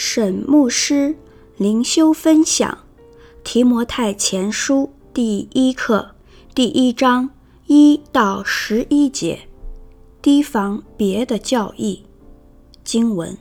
沈牧师灵修分享《提摩太前书》第一课第一章一到十一节，提防别的教义。经文：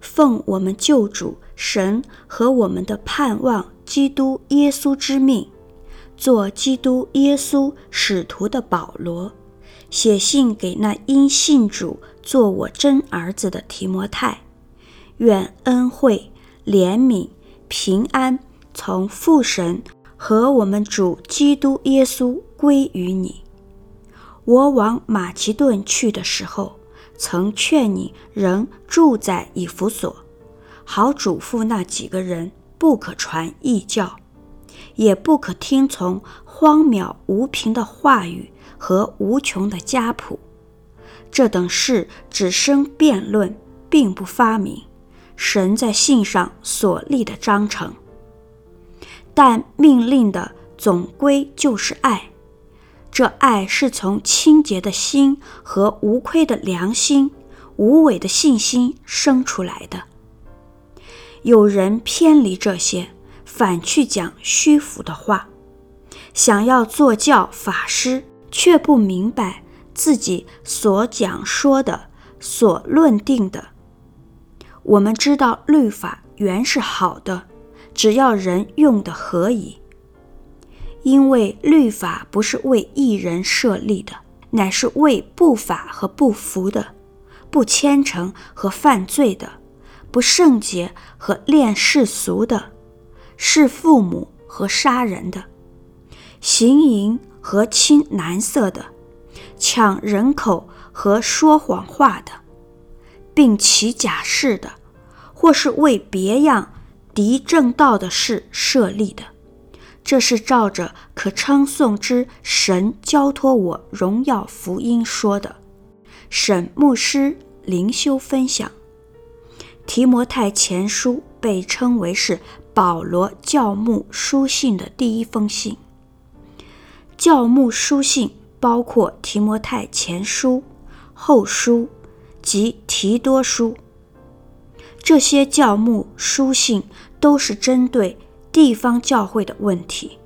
奉我们救主神和我们的盼望基督耶稣之命，做基督耶稣使徒的保罗，写信给那因信主做我真儿子的提摩太。愿恩惠、怜悯、平安从父神和我们主基督耶稣归于你。我往马其顿去的时候，曾劝你仍住在以弗所，好嘱咐那几个人不可传异教，也不可听从荒渺无凭的话语和无穷的家谱。这等事只生辩论，并不发明。神在信上所立的章程，但命令的总归就是爱。这爱是从清洁的心和无亏的良心、无伪的信心生出来的。有人偏离这些，反去讲虚浮的话，想要做教法师，却不明白自己所讲说的、所论定的。我们知道律法原是好的，只要人用的合宜。因为律法不是为一人设立的，乃是为不法和不服的、不虔诚和犯罪的、不圣洁和恋世俗的、弑父母和杀人的、行淫和亲男色的、抢人口和说谎话的。并起假誓的，或是为别样敌正道的事设立的，这是照着可称颂之神交托我荣耀福音说的。沈牧师灵修分享，提摩太前书被称为是保罗教牧书信的第一封信。教牧书信包括提摩太前书、后书。及提多书，这些教牧书信都是针对地方教会的问题。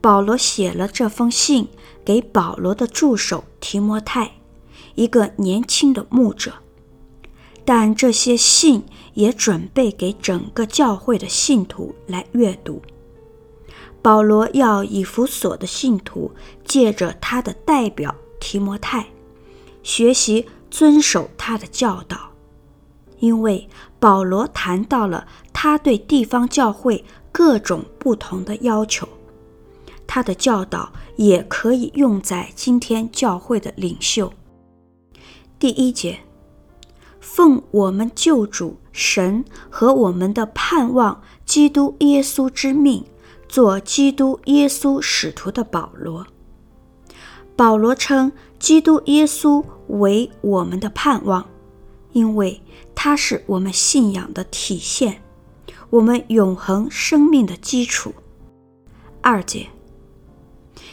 保罗写了这封信给保罗的助手提摩太，一个年轻的牧者。但这些信也准备给整个教会的信徒来阅读。保罗要以弗所的信徒借着他的代表提摩太学习。遵守他的教导，因为保罗谈到了他对地方教会各种不同的要求，他的教导也可以用在今天教会的领袖。第一节，奉我们救主神和我们的盼望基督耶稣之命，做基督耶稣使徒的保罗。保罗称基督耶稣为我们的盼望，因为他是我们信仰的体现，我们永恒生命的基础。二节，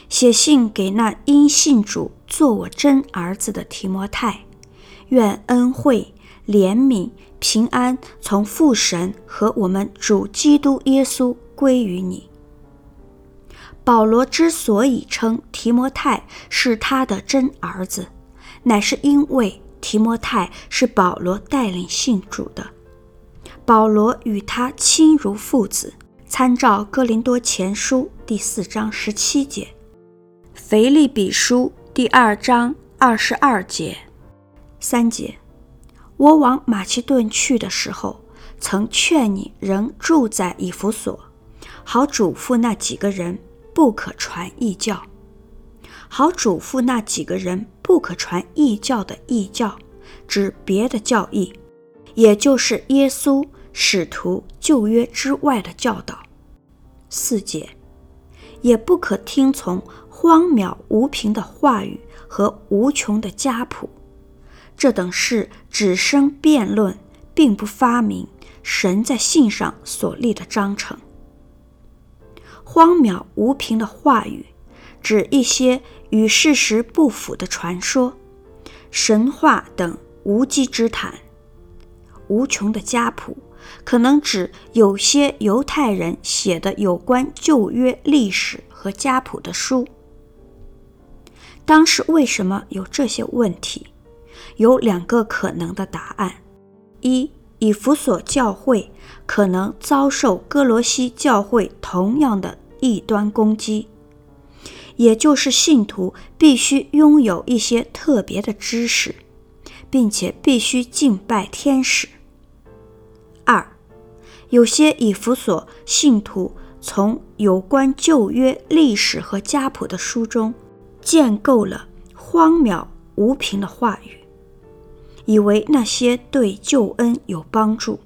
写信给那因信主做我真儿子的提摩太，愿恩惠、怜悯、平安从父神和我们主基督耶稣归于你。保罗之所以称提摩太是他的真儿子，乃是因为提摩太是保罗带领信主的。保罗与他亲如父子，参照哥林多前书第四章十七节，腓立比书第二章二十二节。三节，我往马其顿去的时候，曾劝你仍住在以弗所，好嘱咐那几个人。不可传异教，好嘱咐那几个人不可传异教的异教，指别的教义，也就是耶稣使徒旧约之外的教导。四节，也不可听从荒渺无凭的话语和无穷的家谱，这等事只生辩论，并不发明神在信上所立的章程。荒谬无凭的话语，指一些与事实不符的传说、神话等无稽之谈；无穷的家谱可能指有些犹太人写的有关旧约历史和家谱的书。当时为什么有这些问题？有两个可能的答案：一，以弗所教会可能遭受歌罗西教会同样的异端攻击，也就是信徒必须拥有一些特别的知识，并且必须敬拜天使。二，有些以弗所信徒从有关旧约历史和家谱的书中。建构了荒谬无凭的话语，以为那些对救恩有帮助，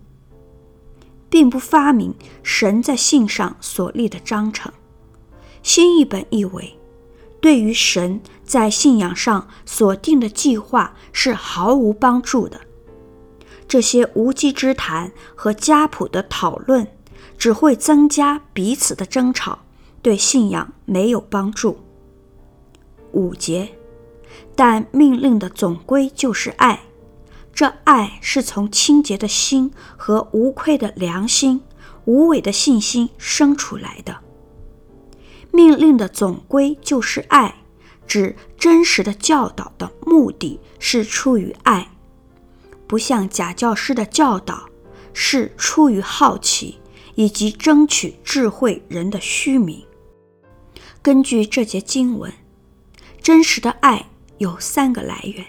并不发明神在信上所立的章程。新译本译为，对于神在信仰上所定的计划是毫无帮助的。这些无稽之谈和家谱的讨论，只会增加彼此的争吵，对信仰没有帮助。五节，但命令的总归就是爱，这爱是从清洁的心和无愧的良心、无伪的信心生出来的。命令的总归就是爱，指真实的教导的目的是出于爱，不像假教师的教导是出于好奇以及争取智慧人的虚名。根据这节经文。真实的爱有三个来源：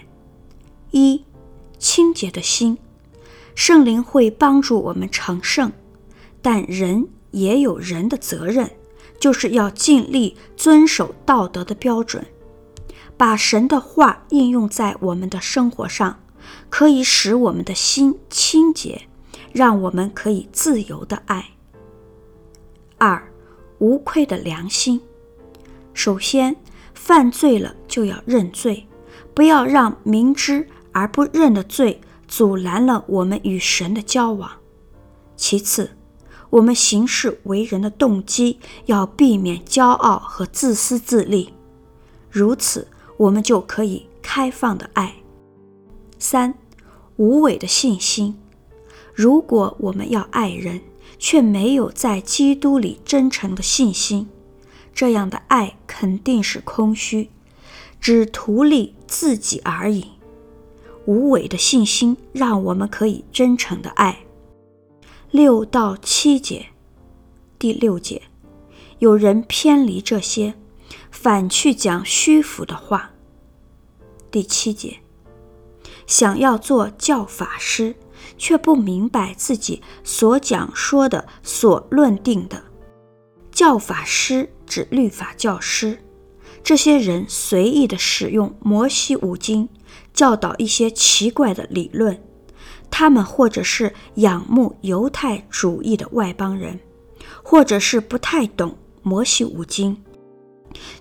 一、清洁的心，圣灵会帮助我们成圣，但人也有人的责任，就是要尽力遵守道德的标准，把神的话应用在我们的生活上，可以使我们的心清洁，让我们可以自由的爱。二、无愧的良心，首先。犯罪了就要认罪，不要让明知而不认的罪阻拦了我们与神的交往。其次，我们行事为人的动机要避免骄傲和自私自利，如此我们就可以开放的爱。三，无伪的信心。如果我们要爱人，却没有在基督里真诚的信心。这样的爱肯定是空虚，只图利自己而已。无伪的信心让我们可以真诚的爱。六到七节，第六节，有人偏离这些，反去讲虚浮的话。第七节，想要做教法师，却不明白自己所讲说的、所论定的。教法师指律法教师，这些人随意地使用摩西五经，教导一些奇怪的理论。他们或者是仰慕犹太主义的外邦人，或者是不太懂摩西五经，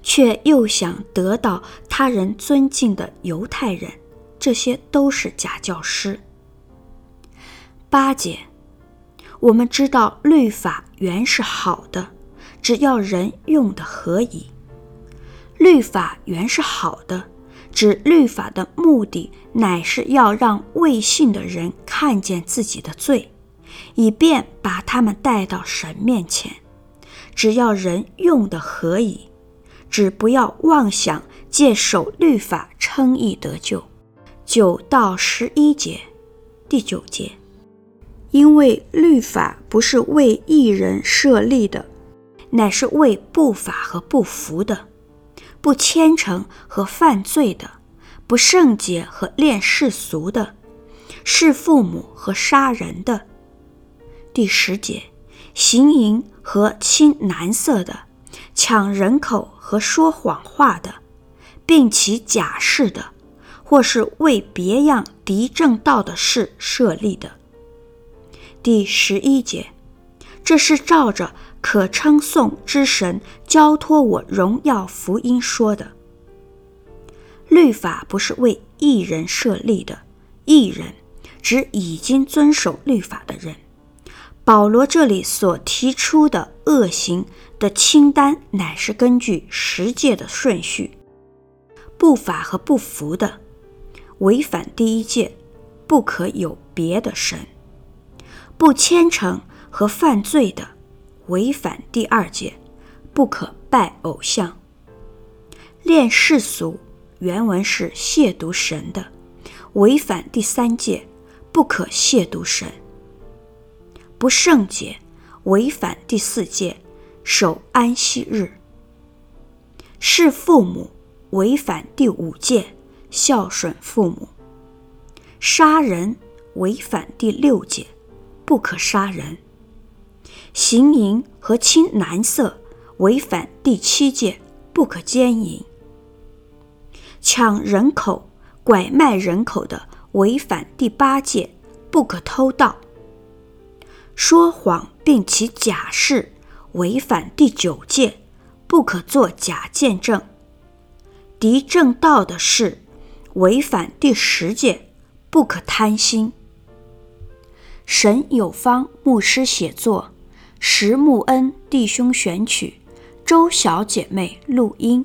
却又想得到他人尊敬的犹太人。这些都是假教师。八节，我们知道律法原是好的。只要人用的合宜，律法原是好的。指律法的目的乃是要让未信的人看见自己的罪，以便把他们带到神面前。只要人用的合宜，只不要妄想借守律法称义得救。九到十一节，第九节，因为律法不是为义人设立的。乃是为不法和不服的，不虔诚和犯罪的，不圣洁和恋世俗的，弑父母和杀人的。第十节，行淫和亲男色的，抢人口和说谎话的，并起假誓的，或是为别样敌正道的事设立的。第十一节，这是照着。可称颂之神交托我荣耀福音说的。律法不是为一人设立的，一人指已经遵守律法的人。保罗这里所提出的恶行的清单，乃是根据十诫的顺序。不法和不服的，违反第一诫，不可有别的神。不虔诚和犯罪的，违反第二戒，不可拜偶像。恋世俗，原文是亵渎神的，违反第三戒，不可亵渎神。不圣洁，违反第四戒，守安息日。是父母，违反第五戒，孝顺父母。杀人，违反第六戒，不可杀人。行淫和亲男色，违反第七戒，不可奸淫。抢人口、拐卖人口的，违反第八戒，不可偷盗；说谎并起假誓，违反第九戒，不可作假见证；敌正道的事，违反第十戒，不可贪心。神有方牧师写作，石木恩弟兄选曲，周小姐妹录音。